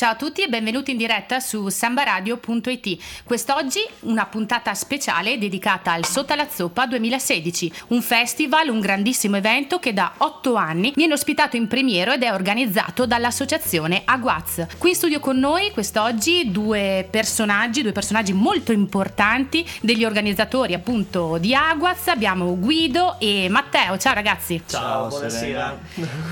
Ciao a tutti e benvenuti in diretta su sambaradio.it. Quest'oggi una puntata speciale dedicata al Sota la Zoppa 2016, un festival, un grandissimo evento che da otto anni viene ospitato in premiero ed è organizzato dall'associazione Aguaz. Qui in studio con noi quest'oggi due personaggi, due personaggi molto importanti degli organizzatori appunto di Aguaz. Abbiamo Guido e Matteo. Ciao ragazzi. Ciao, buonasera.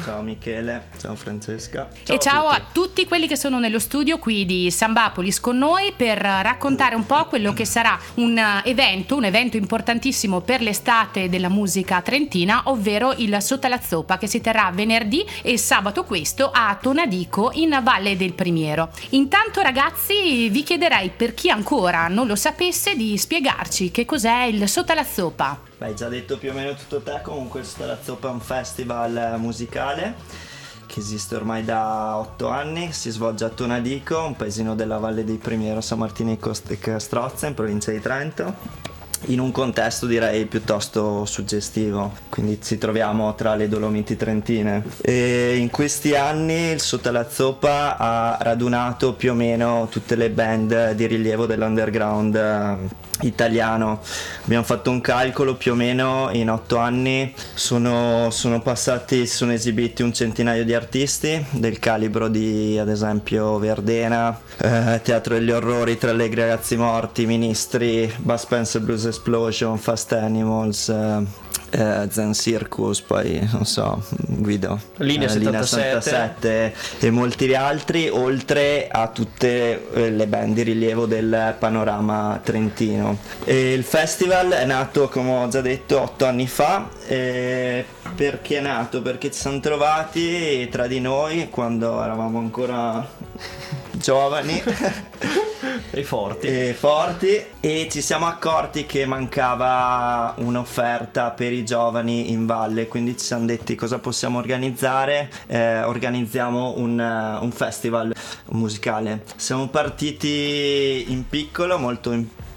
Ciao Michele, ciao Francesca. Ciao e ciao a tutti. a tutti quelli che sono nello studio qui di Sambapolis con noi per raccontare un po' quello che sarà un evento, un evento importantissimo per l'estate della musica trentina, ovvero il Sotto la Zoppa che si terrà venerdì e sabato questo a Tonadico in Valle del Primiero. Intanto ragazzi vi chiederei per chi ancora non lo sapesse di spiegarci che cos'è il Sotto la Zoppa. Beh, già detto più o meno tutto te, comunque il Sotto la Zoppa è un festival musicale che esiste ormai da otto anni, si svolge a Tonadico, un paesino della Valle dei Primiero, San Martino e Castrozza, in provincia di Trento in un contesto direi piuttosto suggestivo, quindi ci troviamo tra le Dolomiti Trentine. E in questi anni il Sotto la Zoppa ha radunato più o meno tutte le band di rilievo dell'underground eh, italiano. Abbiamo fatto un calcolo più o meno in otto anni, sono, sono passati, sono esibiti un centinaio di artisti del calibro di ad esempio Verdena, eh, Teatro degli Orrori, Tre Allegri Ragazzi Morti, Ministri, Bass Spencer Blues Explosion, Fast Animals. Eh, eh, Zen Circus, poi non so, Guido, Linea, eh, 77. 77 e molti altri, oltre a tutte eh, le band di rilievo del panorama trentino. E il festival è nato, come ho già detto, otto anni fa. E perché è nato? Perché ci siamo trovati tra di noi quando eravamo ancora giovani. E forti. e forti. E ci siamo accorti che mancava un'offerta per i giovani in valle quindi ci siamo detti cosa possiamo organizzare. Eh, organizziamo un, un festival musicale. Siamo partiti in piccolo molto in piccolo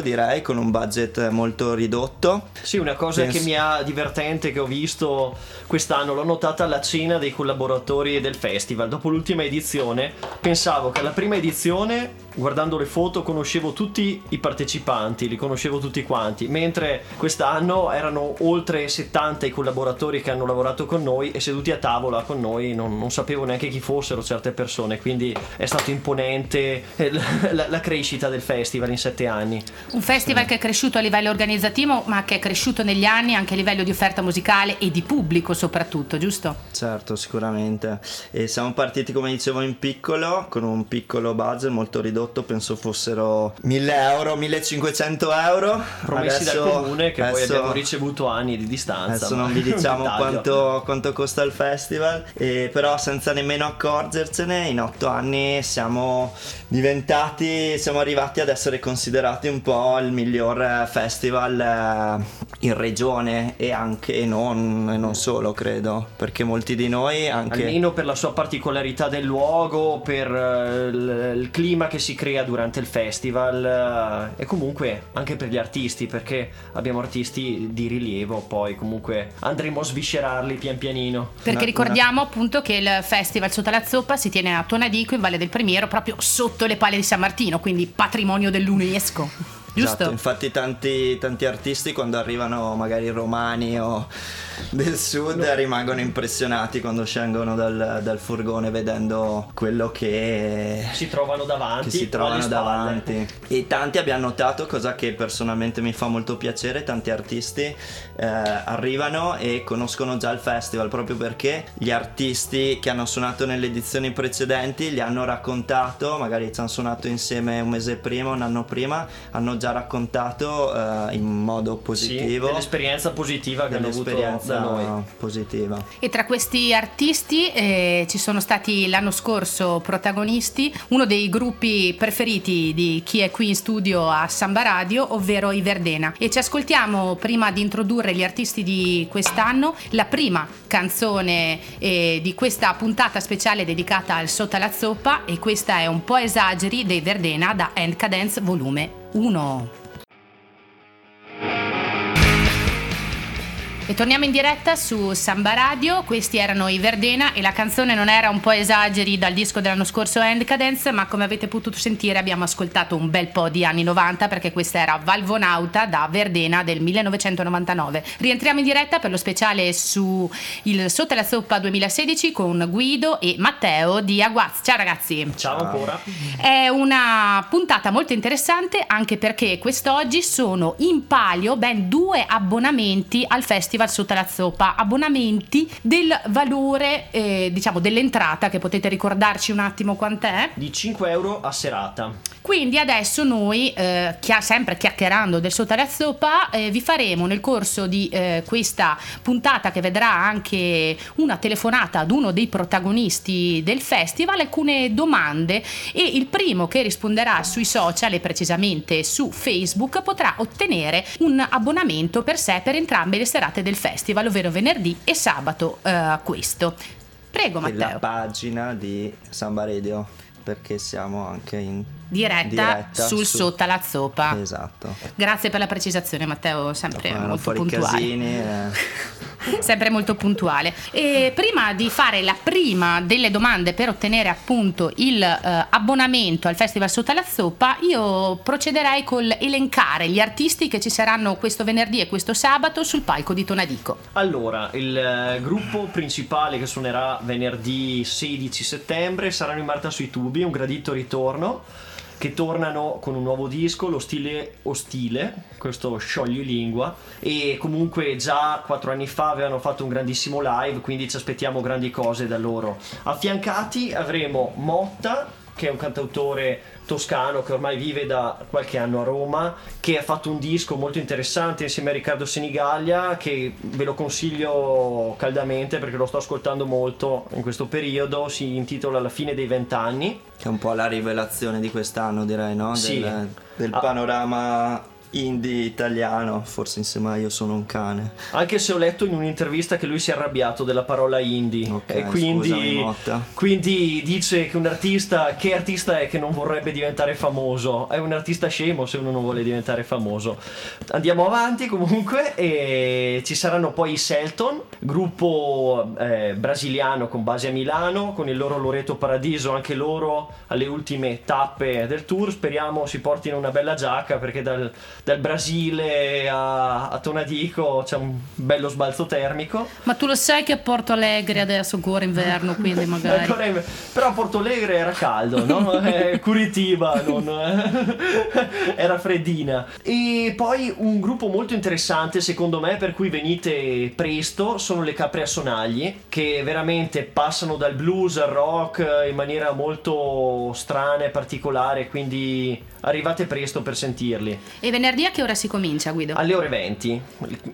direi con un budget molto ridotto. Sì una cosa Penso... che mi ha divertente che ho visto quest'anno l'ho notata alla cena dei collaboratori del festival. Dopo l'ultima edizione pensavo che alla prima edizione guardando le foto conoscevo tutti i partecipanti, li conoscevo tutti quanti, mentre quest'anno erano oltre 70 i collaboratori che hanno lavorato con noi e seduti a tavola con noi non, non sapevo neanche chi fossero certe persone, quindi è stato imponente la, la, crescita del festival in sette anni. Un festival che è cresciuto a livello organizzativo ma che è cresciuto negli anni anche a livello di offerta musicale e di pubblico soprattutto, giusto? Certo, sicuramente. E siamo partiti come dicevo in piccolo, con un piccolo budget molto ridotto prodotto penso fossero 1000 euro, 1500 euro. Promessi adesso, dal comune che adesso, poi abbiamo ricevuto anni di distanza. Adesso non vi diciamo quanto, quanto, costa il festival, eh, però senza nemmeno accorgercene in otto anni siamo diventati, siamo arrivati ad essere considerati un po' il miglior festival eh, in regione e anche non, non solo credo, perché molti di noi anche... Almeno per la sua particolarità del luogo, per uh, il clima che si crea durante il festival uh, e comunque anche per gli artisti, perché abbiamo artisti di rilievo, poi comunque andremo a sviscerarli pian pianino. Perché una, ricordiamo una... appunto che il festival sotto la zoppa si tiene a Tonadico in Valle del Primiero, proprio sotto le pale di San Martino, quindi patrimonio dell'UNESCO. Giusto? Esatto, infatti tanti, tanti, artisti quando arrivano magari romani o del sud no. rimangono impressionati quando scendono dal, dal, furgone vedendo quello che si trovano davanti. si trovano davanti. E tanti abbiamo notato, cosa che personalmente mi fa molto piacere, tanti artisti eh, arrivano e conoscono già il festival proprio perché gli artisti che hanno suonato nelle edizioni precedenti gli hanno raccontato, magari ci hanno suonato insieme un mese prima, un anno prima, hanno già raccontato eh, in modo positivo. Sì, dell'esperienza positiva che hanno avuto da noi. Positiva. E tra questi artisti eh, ci sono stati l'anno scorso protagonisti, uno dei gruppi preferiti di chi è qui in studio a Samba Radio, ovvero i Verdena. E ci ascoltiamo prima di introdurre gli artisti di quest'anno la prima canzone eh, di questa puntata speciale dedicata al Sota la Zoppa e questa è un po' esageri dei Verdena da End Cadence volume 1. E torniamo in diretta su Samba Radio, questi erano i Verdena e la canzone non era un po' esageri dal disco dell'anno scorso End Cadence, ma come avete potuto sentire abbiamo ascoltato un bel po' di anni 90 perché questa era Valvonauta da Verdena del 1999. Rientriamo in diretta per lo speciale su il Sotto la Zoppa 2016 con Guido e Matteo di Aguaz. Ciao ragazzi! Ciao ancora! È una puntata molto interessante anche perché quest'oggi sono in palio ben due abbonamenti al Festival Festival la zoppa, abbonamenti del valore, eh, diciamo, dell'entrata, che potete ricordarci un attimo quant'è? Di 5 euro a serata. Quindi adesso noi, eh, chia- sempre chiacchierando del sotto la zoppa, eh, vi faremo nel corso di eh, questa puntata che vedrà anche una telefonata ad uno dei protagonisti del festival, alcune domande e il primo che risponderà sui social e precisamente su Facebook potrà ottenere un abbonamento per sé per entrambe le serate del del festival, ovvero venerdì e sabato eh, questo. Prego Matteo. La pagina di Samba Radio, perché siamo anche in diretta, diretta sul su... Sotto la Zoppa. Esatto. Grazie per la precisazione Matteo, sempre no, molto puntuale. Casini, eh. sempre molto puntuale. E prima di fare la prima delle domande per ottenere appunto il eh, abbonamento al Festival Sotto la Zoppa, io procederei col elencare gli artisti che ci saranno questo venerdì e questo sabato sul palco di Tonadico. Allora, il eh, gruppo principale che suonerà venerdì 16 settembre saranno in Marta sui tubi, un gradito ritorno che tornano con un nuovo disco, lo stile ostile, questo scioglilingua, e comunque già quattro anni fa avevano fatto un grandissimo live, quindi ci aspettiamo grandi cose da loro. Affiancati avremo Motta, che è un cantautore toscano che ormai vive da qualche anno a Roma, che ha fatto un disco molto interessante insieme a Riccardo Senigallia, che ve lo consiglio caldamente perché lo sto ascoltando molto in questo periodo, si intitola La fine dei vent'anni. Che è un po' la rivelazione di quest'anno direi, no? Sì. Del, del panorama indie italiano, forse insieme a Io sono un cane. Anche se ho letto in un'intervista che lui si è arrabbiato della parola indie okay, e quindi, quindi dice che un artista, che artista è che non vorrebbe diventare famoso? È un artista scemo se uno non vuole diventare famoso. Andiamo avanti comunque e ci saranno poi i Selton, gruppo eh, brasiliano con base a Milano, con il loro Loreto Paradiso, anche loro alle ultime tappe del tour, speriamo si portino una bella giacca perché dal dal Brasile a, a Tonadico c'è un bello sbalzo termico. Ma tu lo sai che a Porto Alegre adesso ancora inverno, quindi magari. Però a Porto Alegre era caldo, no? Eh, Curitiba non, eh, era freddina. E poi un gruppo molto interessante, secondo me, per cui venite presto, sono le Capre a Sonagli, che veramente passano dal blues al rock in maniera molto strana e particolare, quindi arrivate presto per sentirli. E venerdì a che ora si comincia, Guido? Alle ore 20.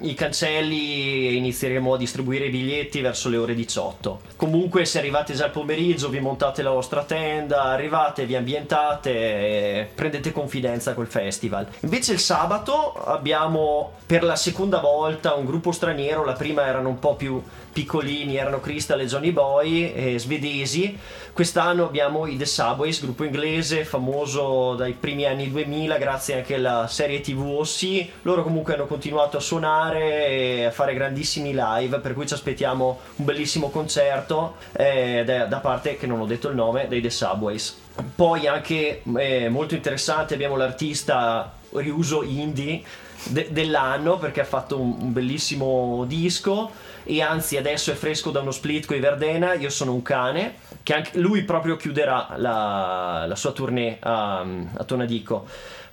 I cancelli inizieremo a distribuire i biglietti verso le ore 18. Comunque, se arrivate già al pomeriggio, vi montate la vostra tenda, arrivate, vi ambientate prendete confidenza col festival. Invece il sabato abbiamo per la seconda volta un gruppo straniero, la prima erano un po' più piccolini, erano Crystal e Johnny Boy, eh, svedesi. Quest'anno abbiamo i The Subways, gruppo inglese famoso dai primi anni 2000 grazie anche alla serie TV OC. Loro comunque hanno continuato a suonare e a fare grandissimi live, per cui ci aspettiamo un bellissimo concerto eh, da, parte, che non ho detto il nome, dei The Subways. Poi anche eh, molto interessante abbiamo l'artista Ryuso Indie de- dell'anno perché ha fatto un, un bellissimo disco e anzi adesso è fresco da uno split con i Verdena, io sono un cane, che anche lui proprio chiuderà la, la sua tournée a, a Tonadico.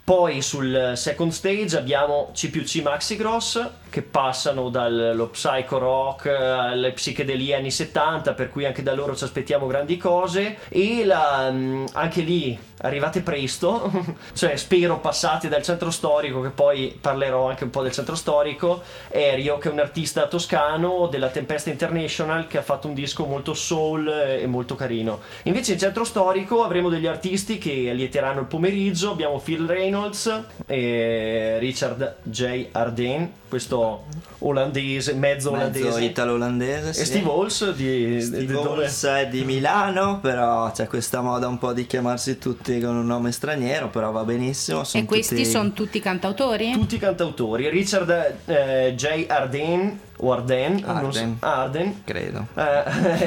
Poi sul second stage abbiamo C più C Maxi Gross che passano dallo psycho rock alle psichedelie anni 70, per cui anche da loro ci aspettiamo grandi cose. E la, mm, anche lì arrivate presto, cioè spero passate dal centro storico, che poi parlerò anche un po' del centro storico. Erio, che è un artista toscano della Tempesta International, che ha fatto un disco molto soul e molto carino. Invece in centro storico avremo degli artisti che allieteranno il pomeriggio. Abbiamo Phil Reynolds e Richard J. Arden questo olandese, mezzo, mezzo olandese. italo-olandese. E sì. Steve Halls di, Steve di dove? È di Milano, però c'è questa moda un po' di chiamarsi tutti con un nome straniero, però va benissimo. E questi tutti... sono tutti cantautori? Tutti cantautori. Richard eh, J. Arden o Arden, non so- Arden. Arden. Credo. Eh,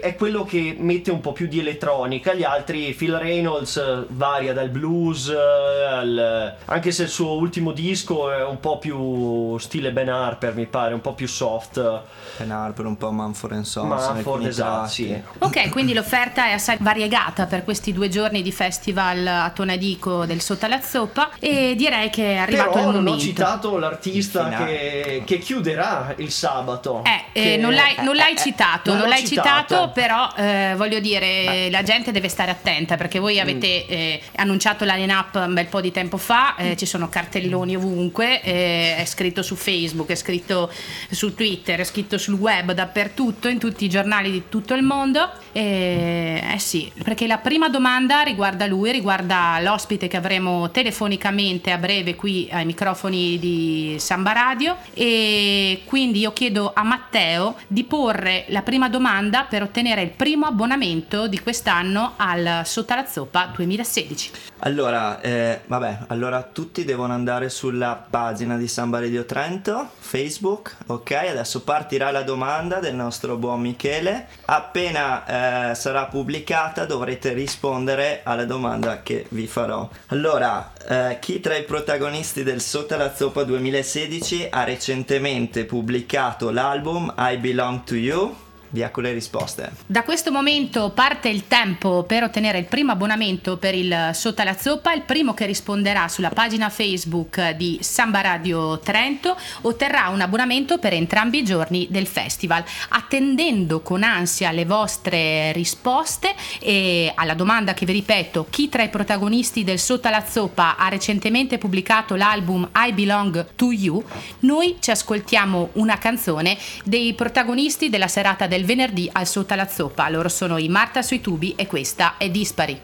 è quello che mette un po' più di elettronica, gli altri Phil Reynolds eh, varia dal blues eh, al, anche se il suo ultimo disco è un po' più stile Ben Harper mi pare, un po' più soft. Ben Harper, un po' Manford Sons. Manford, alcuni esatto, sì. Ok, quindi l'offerta è assai variegata per questi due giorni di festival a Tonadico del Sotto alla Zoppa e direi che è arrivato Però il non momento. ho citato l'artista che, che chiuderà il sabato. Eh, eh, non l'hai, non l'hai eh, citato, non non l'hai citata. citato, però eh, voglio dire, la gente deve stare attenta perché voi avete Mm. eh, annunciato la line-up un bel po' di tempo fa, eh, ci sono cartelloni ovunque, eh, è scritto su Facebook, è scritto su Twitter, è scritto sul web, dappertutto, in tutti i giornali di tutto il mondo. Eh sì, perché la prima domanda riguarda lui, riguarda l'ospite che avremo telefonicamente a breve qui ai microfoni di Samba Radio e quindi io chiedo a Matteo di porre la prima domanda per ottenere il primo abbonamento di quest'anno al Sotto alla Zoppa 2016. Allora, eh, vabbè, allora tutti devono andare sulla pagina di Samba Radio Trento, Facebook, ok? Adesso partirà la domanda del nostro buon Michele. Appena eh, sarà pubblicata dovrete rispondere alla domanda che vi farò. Allora, eh, chi tra i protagonisti del Sotto la Zoppa 2016 ha recentemente pubblicato l'album I Belong to You? Via con le risposte. Da questo momento parte il tempo per ottenere il primo abbonamento per il Sotto alla Zoppa. Il primo che risponderà sulla pagina Facebook di Samba Radio Trento otterrà un abbonamento per entrambi i giorni del festival. Attendendo con ansia le vostre risposte e alla domanda che vi ripeto, chi tra i protagonisti del Sotto alla Zoppa ha recentemente pubblicato l'album I Belong to You, noi ci ascoltiamo una canzone dei protagonisti della serata del venerdì al alla Zoppa. Loro sono i Marta sui tubi e questa è Dispari.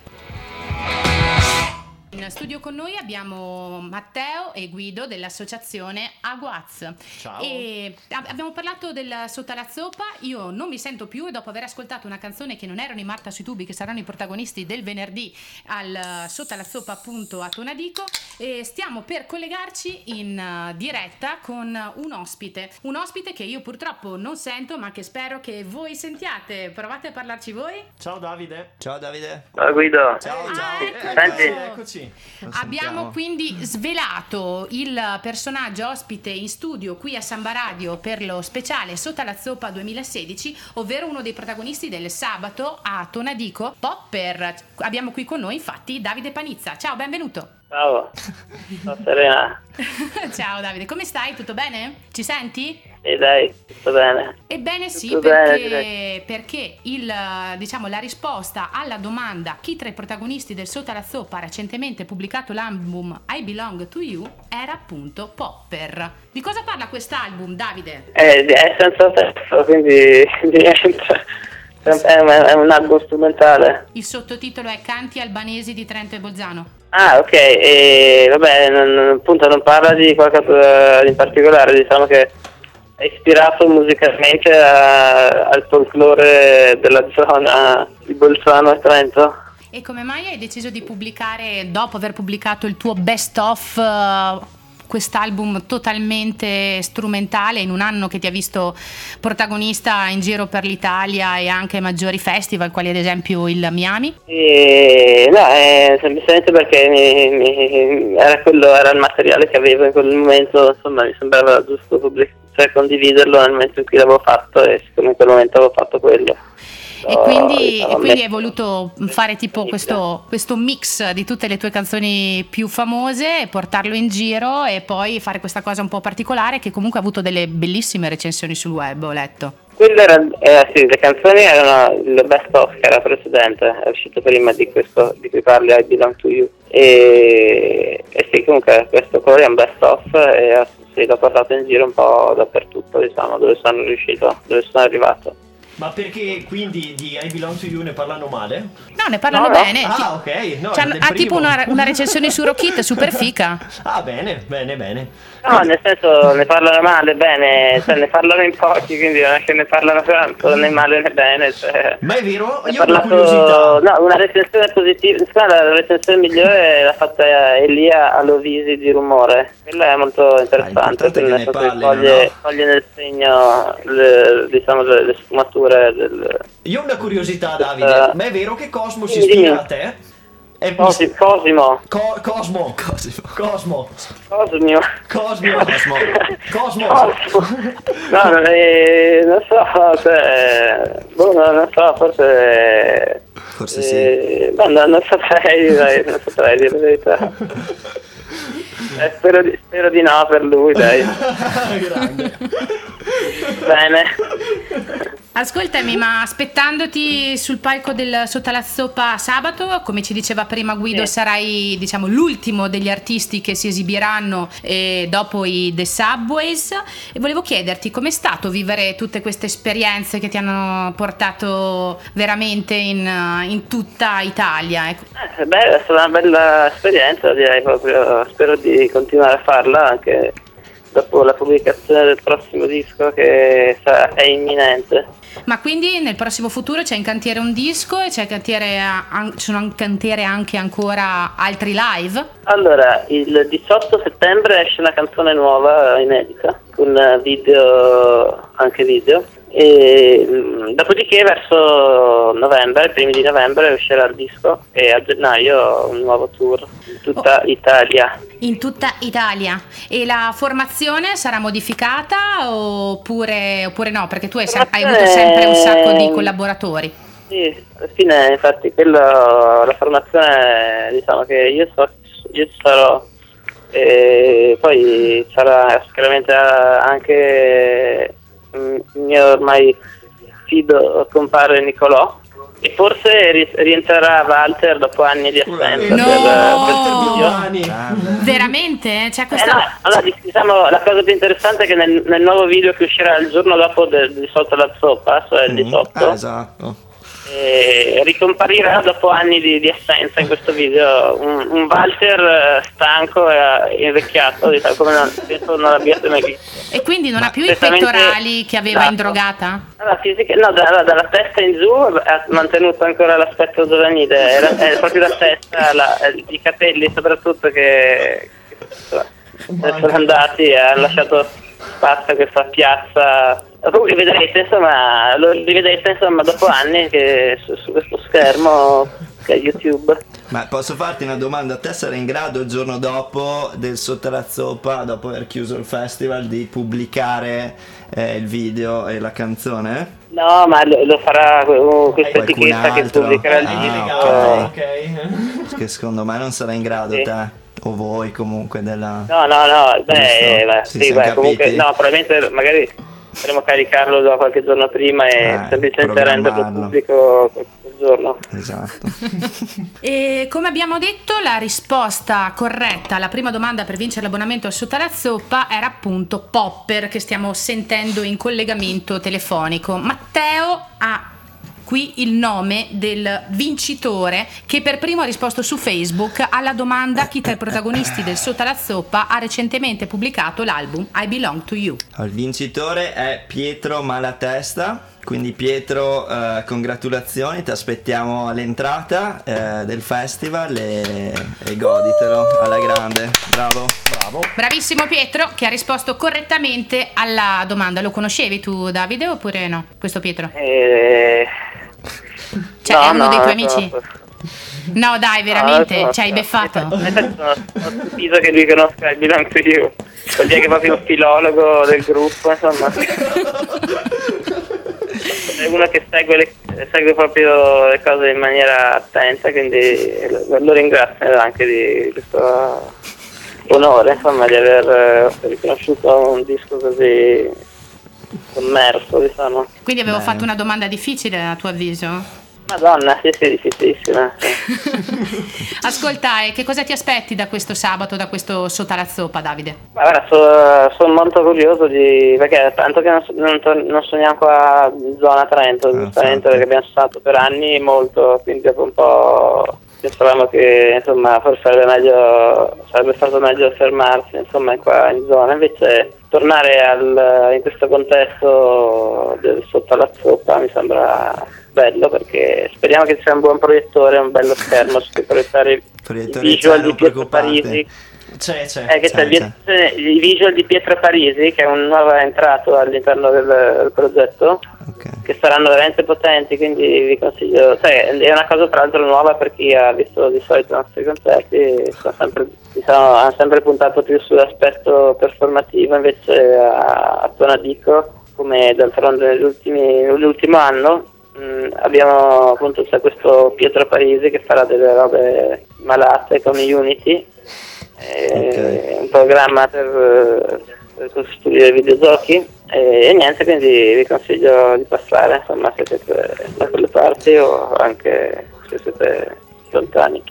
In studio con noi abbiamo Matteo e Guido dell'associazione Aguaz. Ciao. E ab- abbiamo parlato del Sotto alla Zoppa, io non mi sento più e dopo aver ascoltato una canzone che non erano i Marta sui tubi che saranno i protagonisti del venerdì al Sotto alla Zoppa appunto a Tonadico e stiamo per collegarci in eh, diretta con un ospite, un ospite che io purtroppo non sento ma che spero che voi sentiate. Provate a parlarci voi? Ciao Davide. Ciao Davide. Ciao Guido. Ciao, Ah, ciao. ecco. Senti. Eccoci. Abbiamo quindi svelato il personaggio ospite in studio qui a Samba Radio per lo speciale Sotto la Zoppa 2016, ovvero uno dei protagonisti del sabato a Tonadico, Popper. Abbiamo qui con noi infatti Davide Panizza. Ciao, benvenuto. Ciao. Ciao Serena. Ciao Davide, come stai? Tutto bene? Ci senti? E dai, tutto bene. Ebbene sì, Tutto bene, perché, direi. perché il, diciamo, la risposta alla domanda chi tra i protagonisti del Sotto alla Zoppa ha recentemente pubblicato l'album I Belong to You era appunto Popper. Di cosa parla quest'album, Davide? Eh, è senza testo, quindi niente. È un, è un album strumentale. Il sottotitolo è Canti albanesi di Trento e Bolzano. Ah, ok, e vabbè, non, appunto non parla di qualcosa in particolare, diciamo che è ispirato musicalmente a- al folklore della zona di Bolzano e Trento. E come mai hai deciso di pubblicare, dopo aver pubblicato il tuo best of, eh, quest'album totalmente strumentale in un anno che ti ha visto protagonista in giro per l'Italia e anche ai maggiori festival, quali ad esempio il Miami? E, no, è semplicemente perché mi- mi- era, quello, era il materiale che avevo in quel momento, insomma mi sembrava giusto pubblic- cioè, condividerlo nel momento in cui l'avevo fatto e siccome in quel momento avevo fatto quello. E quindi, e quindi hai voluto fare tipo questo, questo mix di tutte le tue canzoni più famose portarlo in giro e poi fare questa cosa un po' particolare che comunque ha avuto delle bellissime recensioni sul web, ho letto. Quello era, eh, sì, le canzoni erano il best of che era precedente, è uscito prima di questo di cui parli I Belong to You. E, e sì, comunque questo poi è un best of e sì, l'ho portato in giro un po' dappertutto, diciamo, dove sono riuscito, dove sono arrivato. Ma perché quindi di I Belong to You ne parlano male? No, ne parlano No, no. bene. Ah, ok. No, Cioè, ha tipo una, una recensione su Rockit super fica. Ah, bene, bene, bene. No, nel senso ne parlano male, bene, cioè ne parlano in pochi, quindi non è che ne parlano tanto, né male né bene. Cioè. Ma è vero? Ne Io ho una parlato, curiosità. no, una recensione positiva, la recensione migliore l'ha fatta Elia Alovisi di Rumore, quella è molto interessante, l'importante è che nel ne senso che parlino, coglie, no? coglie nel segno le, diciamo, le, le sfumature del... Io ho una curiosità, Davide. Eh. Ma è vero che Cosmo si ispira a te? È Cosi- Cosimo, Co- Cosmo. Cosimo. Cosmo. Cosmio. Cosmo. Cosmo. Cosmo. Cosmo. No, non, è, non so, cioè, boh, no, non so, forse... Forse sì. eh, no, no, non saprei, dai, non saprei dire la verità. Eh, spero, di, spero di no per lui, dai. Grande. Bene. Ascoltami, ma aspettandoti sul palco del Sotto la Zoppa sabato, come ci diceva prima Guido, Sì. sarai diciamo l'ultimo degli artisti che si esibiranno eh, dopo i The Subways e volevo chiederti com'è stato vivere tutte queste esperienze che ti hanno portato veramente in, in tutta Italia. Ecco. Eh, beh, è stata una bella esperienza, direi proprio. Spero di continuare a farla anche dopo la pubblicazione del prossimo disco che sarà- è imminente. Ma quindi nel prossimo futuro c'è in cantiere un disco e c'è in cantiere, an- sono in cantiere anche ancora altri live? Allora, il 18 settembre esce una canzone nuova, inedita, con video, anche video. E mm, dopodiché verso novembre, i primi di novembre uscirà il disco e a gennaio un nuovo tour in tutta Italia. In tutta Italia. E la formazione sarà modificata oppure, oppure no? Perché tu hai, hai avuto sempre un sacco di collaboratori. Sì, alla fine infatti quello, la formazione diciamo che io, so, io ci sarò e poi sarà sicuramente anche il mio ormai fido compare Nicolò e forse ri- rientrerà Walter dopo anni di assenza No! per, per Walter video. Biomani. Grande. Veramente? Cioè Eh questa... no, allora, diciamo, la cosa più interessante è che nel, nel nuovo video che uscirà il giorno dopo del, di sotto la zoppa, cioè il Mm. 18, Ah, esatto. E ricomparirà dopo anni di, di assenza in questo video un, un Walter eh, stanco e invecchiato, diciamo, come non, penso non l'abbiate mai visto. E quindi non Ma ha più i pettorali che aveva in Esatto. drogata? Allora, fisica- no, da- dalla testa in giù ha mantenuto ancora l'aspetto giovanile, era, è proprio la testa, la- i capelli soprattutto che, che sono andati e hanno lasciato spazio a questa piazza. Lo rivedrete insomma, lo rivedrete insomma dopo anni che su, su questo schermo che è YouTube. Ma posso farti una domanda? Te sarai in grado il giorno dopo del Sotto la Zoppa, dopo aver chiuso il festival, di pubblicare eh, il video e la canzone? No, ma lo, lo farà uh, questa etichetta che altro? pubblicherà il Ah, disco. Illegale, ok. ok. Perché secondo me non sarai in grado Sì. te, o voi comunque, della... No, no, no, beh, Giusto? beh, sì, beh, comunque, no, probabilmente magari potremo caricarlo da qualche giorno prima e Eh, semplicemente renderlo pubblico quel giorno. Esatto. E come abbiamo detto, la risposta corretta alla prima domanda per vincere l'abbonamento al Sotto la Zoppa era appunto Popper, che stiamo sentendo in collegamento telefonico. Matteo ha qui il nome del vincitore che per primo ha risposto su Facebook alla domanda chi tra i protagonisti del Sotto la Zoppa ha recentemente pubblicato l'album I Belong to You. Il vincitore è Pietro Malatesta. Quindi Pietro, eh, congratulazioni, ti aspettiamo all'entrata eh, del festival e, e goditelo alla grande. Bravo. Bravo. Bravissimo Pietro che ha risposto correttamente alla domanda. Lo conoscevi tu Davide oppure no? Questo Pietro? E... Cioè, è uno dei tuoi amici? No, dai, veramente? no, ci hai no, beffato? Sono, stupito che lui conosca il bilancio you. Vuol dire che è proprio un filologo del gruppo, insomma. È uno che segue, le- segue proprio le cose in maniera attenta, quindi lo, ringrazio anche di questo onore, insomma, di aver riconosciuto un disco così sommerso, diciamo. Quindi avevo Bene. fatto una domanda difficile a tuo avviso? Madonna, sì, sì, difficilissima. Sì. Ascolta, e che cosa ti aspetti da questo sabato, da questo zoppa, Davide? Guarda, so- sono molto curioso di... perché tanto che non, so- non, non sogniamo qua in zona Trento, Ah, giustamente, infatti. perché abbiamo stato per anni molto, quindi dopo un po' pensavamo che insomma forse sarebbe meglio, sarebbe stato meglio fermarsi insomma qua in zona, invece tornare al- in questo contesto del sotto la zoppa mi sembra bello perché speriamo che sia un buon proiettore, un bello schermo su cui proiettare i Proiettore visual cielo, di Pietro. Parisi C'è, c'è. eh, che C'è, c'è, i visual di Pietro Parisi, che è un nuovo entrato all'interno del, del progetto, Ok. Che saranno veramente potenti, quindi vi consiglio, cioè, è una cosa tra l'altro nuova per chi ha visto di solito i nostri concerti, sono sempre, diciamo, hanno sempre puntato più sull'aspetto performativo, invece a, a Tonadico, come d'altronde nell'ultimo anno, mh, abbiamo appunto c'è questo Pietro Parisi che farà delle robe malate come Unity eh, un programma per, per costruire videogiochi e, e niente quindi vi consiglio di passare insomma se siete da quelle parti o anche se siete lontani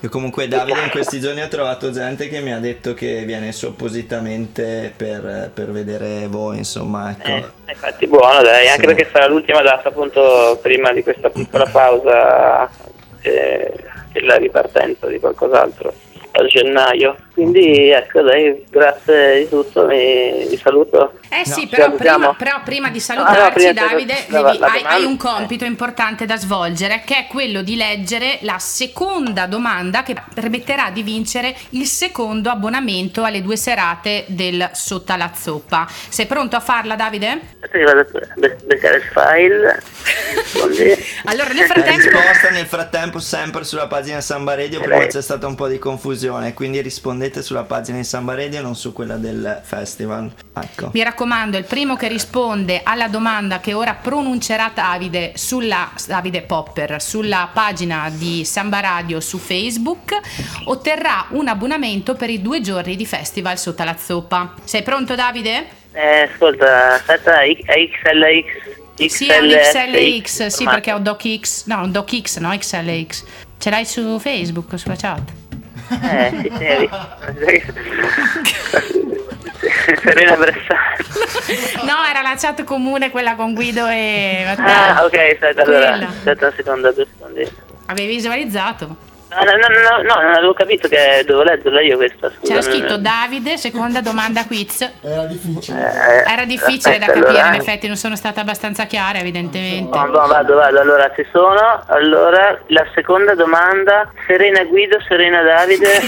Io comunque Davide in questi giorni ho trovato gente che mi ha detto che viene su appositamente per, per vedere voi, insomma, ecco. Eh, infatti buono dai anche Sì. perché sarà l'ultima data appunto prima di questa piccola pausa eh, e la ripartenza di qualcos'altro a gennaio quindi ecco dai grazie di tutto mi, vi saluto Eh sì, No. però, prima, però prima di Ah, no, salutarci, prima- Davide, la- devi- la hai, hai un compito importante da svolgere, che è quello di leggere la seconda domanda che permetterà di vincere il secondo abbonamento alle due serate del Sotto alla Zoppa. Sei pronto a farla, Davide? Che vado a be- beccare il file. Allora, nel La frattempo... risposta nel frattempo sempre sulla pagina Samba Radio, prima lei. c'è stata un po' di confusione, quindi rispondete sulla pagina di Samba Radio e non su quella del festival. Ecco. Mi raccomando, il primo che risponde alla domanda che ora pronuncerà Davide sulla Davide Popper sulla pagina di Samba Radio su Facebook otterrà un abbonamento per i due giorni di festival sotto la zoppa. Sei pronto Davide? Eh, ascolta, aspetta, XLX. Sì, è un XLX, sì, perché ho DocX, no, un DocX, no XLX. Ce l'hai su Facebook, sulla chat? Eh, sì, sì. Serena Bressani. No, era la chat comune quella con Guido e Matteo. Ah, ok, aspetta, allora. Aspetta un secondo, due secondi. Avevi visualizzato? No, no, no, no, no, non avevo capito che dovevo leggerla io questa, scusa. C'era scritto Davide, seconda domanda quiz. Era difficile. Eh, Era difficile da aspetta, capire, in effetti non sono stata abbastanza chiara, evidentemente. No, no, vado, vado, allora ci sono. Allora, la seconda domanda, Serena Guido, Serena Davide.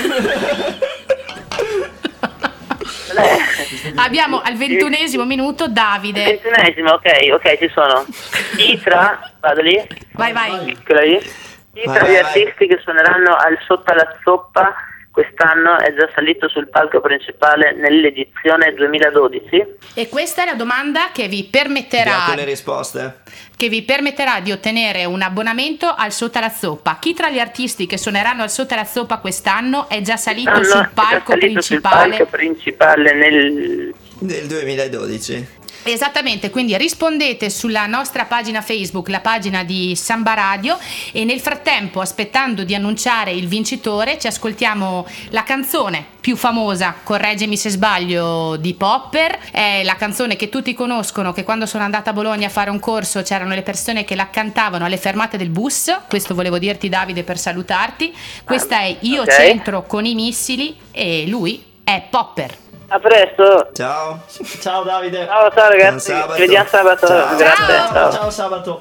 Abbiamo al ventunesimo minuto Davide. Ventunesimo, ok, ok, ci sono. Chi tra, vado lì, Vai, vai. quella lì. Chi Vai, tra vai, gli artisti che suoneranno al Sotto alla Zoppa quest'anno è già salito sul palco principale nell'edizione 2012? E questa è la domanda che vi permetterà, con le risposte? che vi permetterà di ottenere un abbonamento al Sotto alla Zoppa. Chi tra gli artisti che suoneranno al Sotto alla Zoppa quest'anno è già salito sul è già palco salito sul principale? palco principale nel Del 2012. Esattamente, quindi rispondete sulla nostra pagina Facebook, la pagina di Samba Radio e nel frattempo, aspettando di annunciare il vincitore, ci ascoltiamo la canzone più famosa, correggimi se sbaglio, di Popper, è la canzone che tutti conoscono, che quando sono andata a Bologna a fare un corso c'erano le persone che la cantavano alle fermate del bus, questo volevo dirti Davide per salutarti, questa è Io ok. centro con i missili e lui è Popper. A presto. Ciao. Ciao Davide. Ciao, ciao ragazzi. Ci vediamo sabato. Ciao. Grazie. Ciao. ciao. Ciao sabato.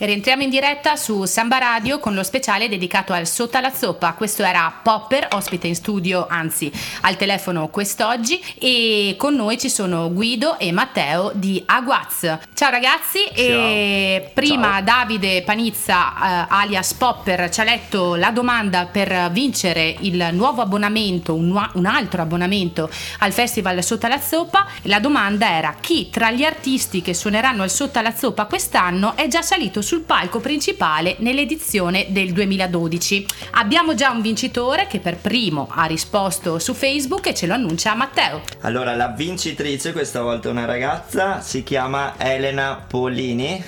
E rientriamo in diretta su Samba Radio con lo speciale dedicato al Sotto alla Zoppa. Questo era Popper, ospite in studio, anzi al telefono quest'oggi. E con noi ci sono Guido e Matteo di Aguaz. Ciao ragazzi, e prima Ciao. Davide Panizza, eh, alias Popper, ci ha letto la domanda per vincere il nuovo abbonamento, un, nua- un altro abbonamento al Festival Sotto alla Zoppa. La domanda era chi tra gli artisti che suoneranno al Sotto alla Zoppa quest'anno è già salito sul palco principale nell'edizione del 2012. Abbiamo già un vincitore che per primo ha risposto su Facebook e ce lo annuncia Matteo. Allora, la vincitrice, questa volta una ragazza, si chiama Elena Polini.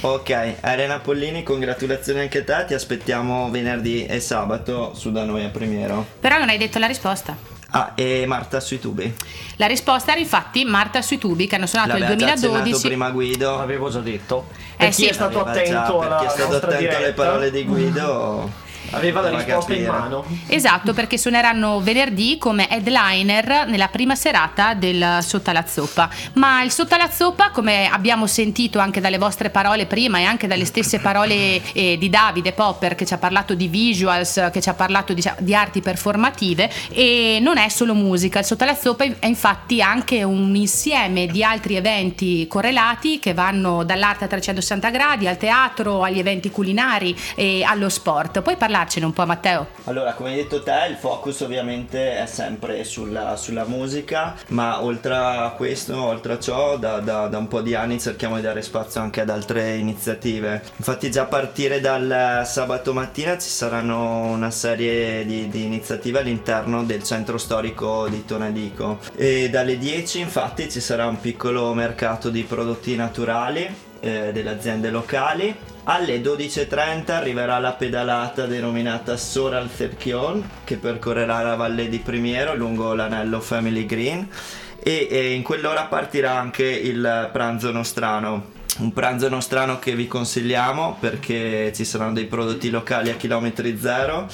Ok, Elena Pollini, congratulazioni anche a te, ti aspettiamo venerdì e sabato su da noi a Primiero. Però non hai detto la risposta. Ah, e Marta sui tubi. La risposta era infatti Marta sui tubi che hanno suonato nel L'aveva già accennato 2012. prima Guido. L'avevo già detto. Eh Per chi sì. è stato Aveva già, attento per alla chi è stato attento alle parole di Guido. Aveva la risposta in mano. Esatto, perché suoneranno venerdì come headliner nella prima serata del Sotto alla Zoppa. Ma il Sotto alla Zoppa, come abbiamo sentito anche dalle vostre parole prima e anche dalle stesse parole eh, di Davide Popper che ci ha parlato di visuals, che ci ha parlato diciamo, di arti performative, e non è solo musica. Il Sotto alla Zoppa è infatti anche un insieme di altri eventi correlati che vanno dall'arte a 360 gradi, al teatro, agli eventi culinari e allo sport. Puoi parlarcene un po', Matteo? Allora, come hai detto te, il focus ovviamente è sempre sulla, sulla musica, ma oltre a questo, oltre a ciò, da, da- da un po' di anni cerchiamo di dare spazio anche ad altre iniziative. Infatti già a partire dal sabato mattina ci saranno una serie di, di iniziative all'interno del centro storico di Tonadico e dalle 10 infatti ci sarà un piccolo mercato di prodotti naturali eh, delle aziende locali. Alle 12.30 arriverà la pedalata denominata Soral Cerchion che percorrerà la valle di Primiero lungo l'anello Family Green e, e in quell'ora partirà anche il pranzo nostrano. Un pranzo nostrano che vi consigliamo perché ci saranno dei prodotti locali a chilometri zero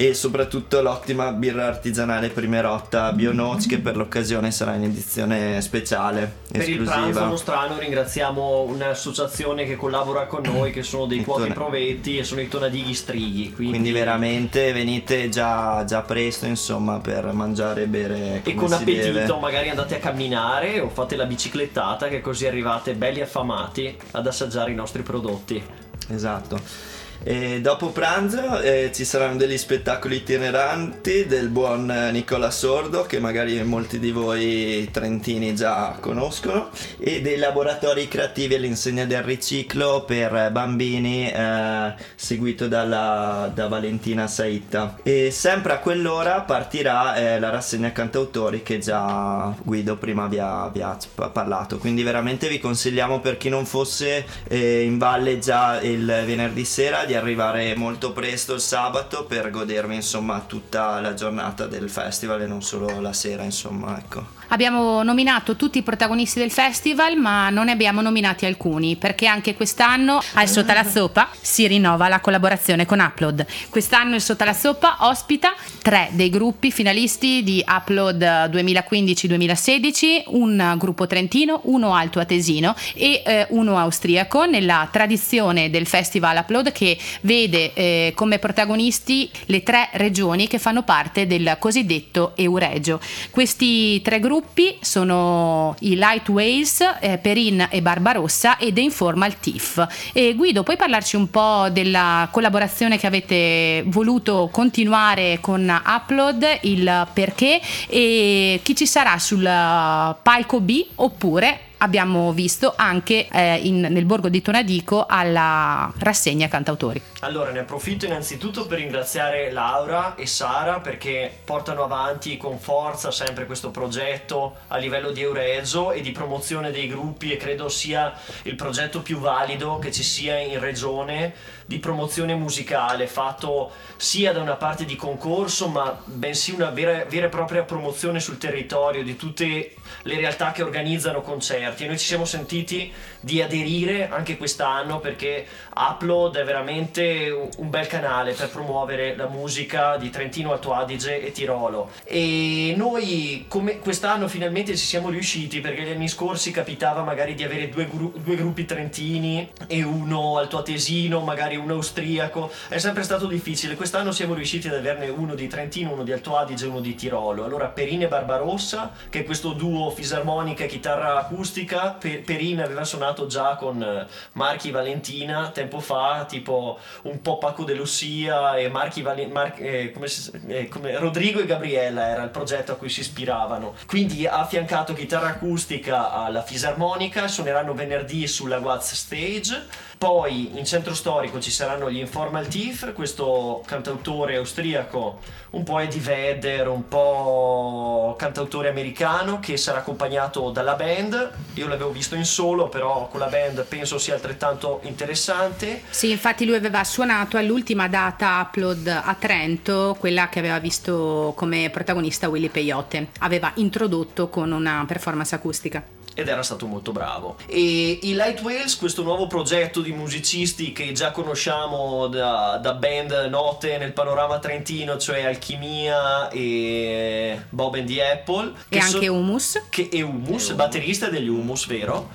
e soprattutto l'ottima birra artigianale Primerotta Bionoc che per l'occasione sarà in edizione speciale, Per il pranzo esclusiva. nostrano ringraziamo un'associazione che collabora con noi che sono dei cuochi provetti e sono i tonadighi strighi. Quindi, Quindi veramente venite già, già presto insomma per mangiare e bere E con appetito deve. magari andate a camminare o fate la biciclettata che così arrivate belli affamati ad assaggiare i nostri prodotti. Esatto. E dopo pranzo eh, ci saranno degli spettacoli itineranti del buon eh, Nicola Sordo che magari molti di voi trentini già conoscono e dei laboratori creativi all'insegna del riciclo per eh, bambini eh, seguito dalla, da Valentina Saitta e sempre a quell'ora partirà eh, la rassegna cantautori che già Guido prima vi ha, vi ha pa- parlato. Quindi veramente vi consigliamo per chi non fosse eh, in valle già il venerdì sera di arrivare molto presto il sabato per godervi insomma tutta la giornata del festival e non solo la sera insomma ecco Abbiamo nominato tutti i protagonisti del festival, ma non ne abbiamo nominati alcuni, perché anche quest'anno al Sotto alla Zoppa si rinnova la collaborazione con Upload. Quest'anno il Sotto alla Zoppa ospita tre dei gruppi finalisti di Upload 2015-2016, un gruppo trentino, uno alto atesino e eh, uno austriaco, nella tradizione del festival Upload che vede eh, come protagonisti le tre regioni che fanno parte del cosiddetto Euregio. Questi tre gruppi sono i Lightways, eh, Perin e Barbarossa e The Informal Thief. E Guido, puoi parlarci un po' della collaborazione che avete voluto continuare con Upload, il perché e chi ci sarà sul palco B oppure abbiamo visto anche eh, in- nel borgo di Tonadico alla rassegna cantautori. Allora, ne approfitto innanzitutto per ringraziare Laura e Sara perché portano avanti con forza sempre questo progetto a livello di Euregio e di promozione dei gruppi e credo sia il progetto più valido che ci sia in regione di promozione musicale, fatto sia da una parte di concorso, ma bensì una vera, vera e propria promozione sul territorio di tutte le realtà che organizzano concerti. E noi ci siamo sentiti di aderire anche quest'anno perché Upload è veramente un- bel canale per promuovere la musica di Trentino, Alto Adige e Tirolo. E noi quest'anno finalmente ci siamo riusciti perché gli anni scorsi capitava magari di avere due, gru- due gruppi trentini e uno altoatesino, magari uno austriaco. È sempre stato difficile. Quest'anno siamo riusciti ad averne uno di Trentino, uno di Alto Adige e uno di Tirolo. Allora Perine Barbarossa, che è questo duo fisarmonica e chitarra acustica. Per, Perin aveva suonato già con eh, Marchi Valentina tempo fa, tipo un po' Paco de Lucia e Marchi Valen- Mar- eh, come si, eh, come Rodrigo e Gabriella era il progetto a cui si ispiravano. Quindi ha affiancato chitarra acustica alla fisarmonica, suoneranno venerdì sulla Watts Stage. Poi in centro storico ci saranno gli Informal Thief, questo cantautore austriaco, un po' Eddie Vedder, un po' cantautore americano che sarà accompagnato dalla band. Io l'avevo visto in solo, però con la band penso sia altrettanto interessante. Sì, infatti lui aveva suonato all'ultima data upload a Trento, quella che aveva visto come protagonista Willy Peyote. Aveva introdotto con una performance acustica ed era stato molto bravo. E i Light Whales, questo nuovo progetto di musicisti che già conosciamo da, da band note nel panorama trentino, cioè Alchimia e Bob and the Apple. E anche so, Humus. Che è Humus, batterista degli Humus, vero?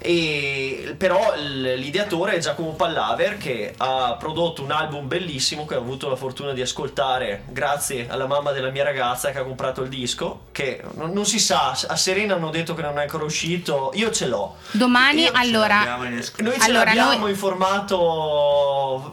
E, però l'ideatore è Giacomo Pallaver che ha prodotto un album bellissimo che ho avuto la fortuna di ascoltare grazie alla mamma della mia ragazza che ha comprato il disco che non, non si sa a Serena hanno detto che non è ancora uscito io ce l'ho domani io allora noi ce allora, l'abbiamo noi... in formato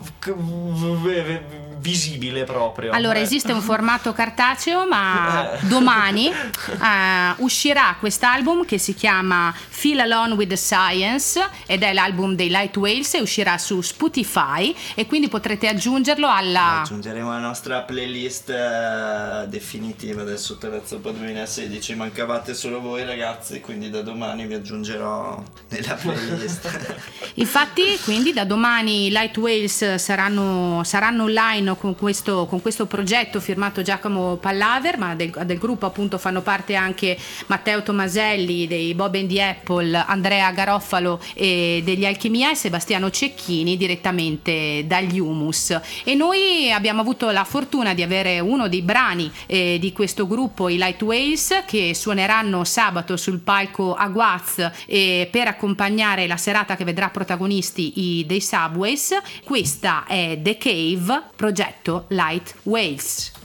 visibile proprio. Allora, eh. esiste un formato cartaceo, ma eh. domani uh, uscirà quest'album che si chiama Feel Alone with the Science ed è l'album dei Light Whales e uscirà su Spotify e quindi potrete aggiungerlo alla... Aggiungeremo la nostra playlist uh, definitiva del Sottorazzopa 2016. Mancavate solo voi ragazzi, quindi da domani vi aggiungerò nella playlist. Infatti, quindi da domani i Light Whales saranno, saranno online con questo, con questo progetto firmato Giacomo Pallaver, ma del, del, gruppo appunto fanno parte anche Matteo Tomaselli dei Bob and the Apple, Andrea Garoffalo degli Alchimia e Sebastiano Cecchini direttamente dagli Humus. E noi abbiamo avuto la fortuna di avere uno dei brani eh, di questo gruppo, i Lightways, che suoneranno sabato sul palco a Guaz eh, per accompagnare la serata che vedrà protagonisti i, dei Subways. Questa è The Cave, progetto Light Waves.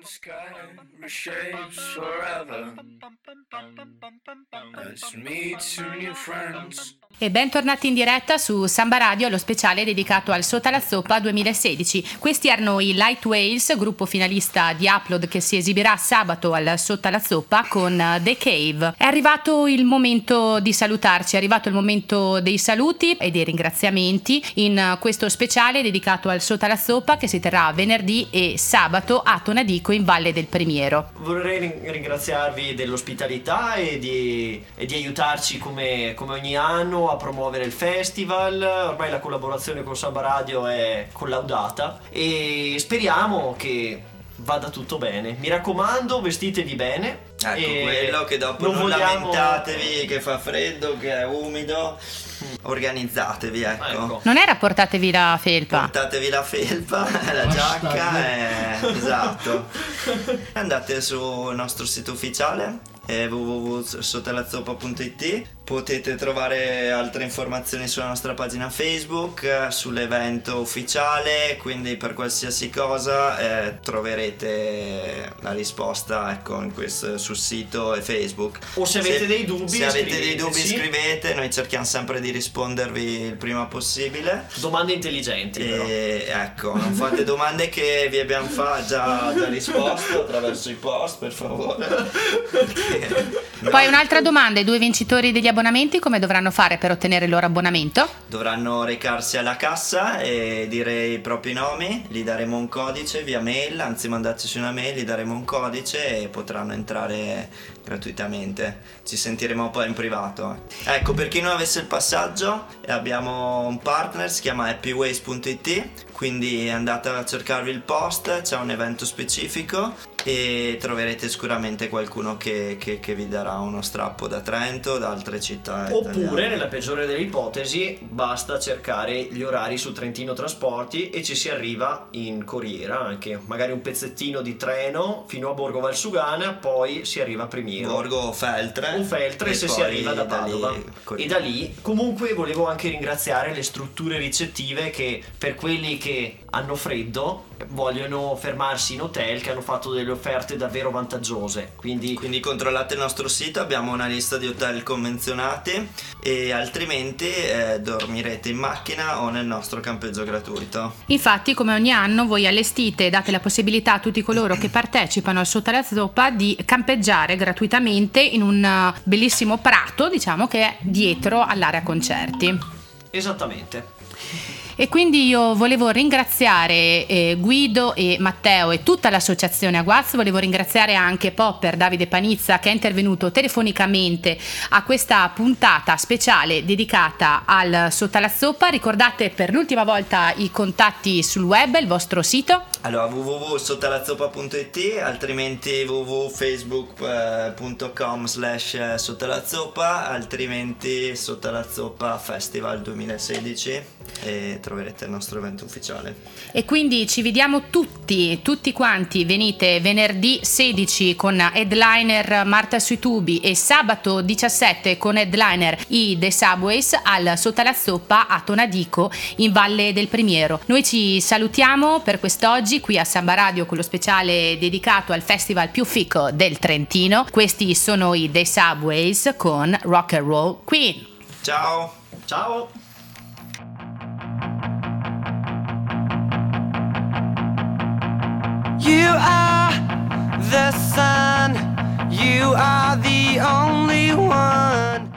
The sky reshapes forever. E bentornati in diretta su Samba Radio, lo speciale dedicato al Sota la Zoppa 2016. Questi erano i Light Whales, gruppo finalista di Upload che si esibirà sabato al Sota la Zoppa con The Cave. È arrivato il momento di salutarci, è arrivato il momento dei saluti e dei ringraziamenti in questo speciale dedicato al Sota la Zoppa che si terrà venerdì e sabato a Tonadico in Valle del Premiero. Vorrei ringraziarvi dell'ospitalità e di, e di aiutarci come, come ogni anno a promuovere il festival, ormai la collaborazione con Samba Radio è collaudata e speriamo che vada tutto bene. Mi raccomando, vestitevi bene. Ecco, quello che dopo non, non vogliamo... lamentatevi che fa freddo, che è umido. Organizzatevi, ecco. ecco. Non era portatevi la felpa. Portatevi la felpa, la giacca e... Esatto. Andate sul nostro sito ufficiale www.sotelazzopa.it Potete trovare altre informazioni sulla nostra pagina Facebook, sull'evento ufficiale, quindi per qualsiasi cosa eh, troverete la risposta ecco, questo, sul sito e Facebook. O se avete se, dei dubbi, se avete dei dubbi scrivete, noi cerchiamo sempre di rispondervi il prima possibile. Domande intelligenti. E, ecco, non fate domande che vi abbiamo fa, già, già risposto attraverso i post, per favore. Poi un'altra domanda, i due vincitori degli abbonamenti abbonamenti come dovranno fare per ottenere il loro abbonamento? Dovranno recarsi alla cassa e dire i propri nomi, gli daremo un codice via mail, anzi mandateci una mail, gli daremo un codice e potranno entrare gratuitamente. Ci sentiremo poi in privato. Ecco, per chi non avesse il passaggio, abbiamo un partner, si chiama happyways.it, quindi andate a cercarvi il post, c'è un evento specifico e troverete sicuramente qualcuno che, che, che, vi darà uno strappo da Trento, da altre città. Oppure, italiane. nella peggiore delle ipotesi, basta cercare gli orari su Trentino Trasporti e ci si arriva in corriera anche, magari un pezzettino di treno fino a Borgo Valsugana, poi si arriva a Primiero. Borgo Feltre. O Feltre se si arriva da Padova. Da e da lì, comunque volevo anche ringraziare le strutture ricettive che per quelli che hanno freddo vogliono fermarsi in hotel che hanno fatto delle offerte davvero vantaggiose. Quindi, Quindi controllate il nostro sito, abbiamo una lista di hotel convenzionati e altrimenti eh, dormirete in macchina o nel nostro campeggio gratuito. Infatti, come ogni anno, voi allestite e date la possibilità a tutti coloro che partecipano al Sotto la Zoppa di campeggiare gratuitamente in un uh, bellissimo prato, diciamo che è dietro all'area concerti. esattamente. E quindi io volevo ringraziare eh, Guido e Matteo e tutta l'associazione Aguaz, volevo ringraziare anche Popper Davide Panizza che è intervenuto telefonicamente a questa puntata speciale dedicata al Sotto la Zoppa. Ricordate per l'ultima volta i contatti sul web, il vostro sito. Allora www.sottolazzopa.it altrimenti www.facebook.com slash sottolazzopa altrimenti Sottolazzopa Festival 2016 e troverete il nostro evento ufficiale. E quindi ci vediamo tutti, tutti quanti, venite venerdì 16 con headliner Marta sui tubi e sabato 17 con headliner i The Subways al Sotto la Zoppa a Tonadico in Valle del Primiero. Noi ci salutiamo per quest'oggi qui a Samba Radio con lo speciale dedicato al festival più fico del Trentino. Questi sono i The Subways con Rock and Roll Queen. Ciao! Ciao! You are the sun, you are the only one.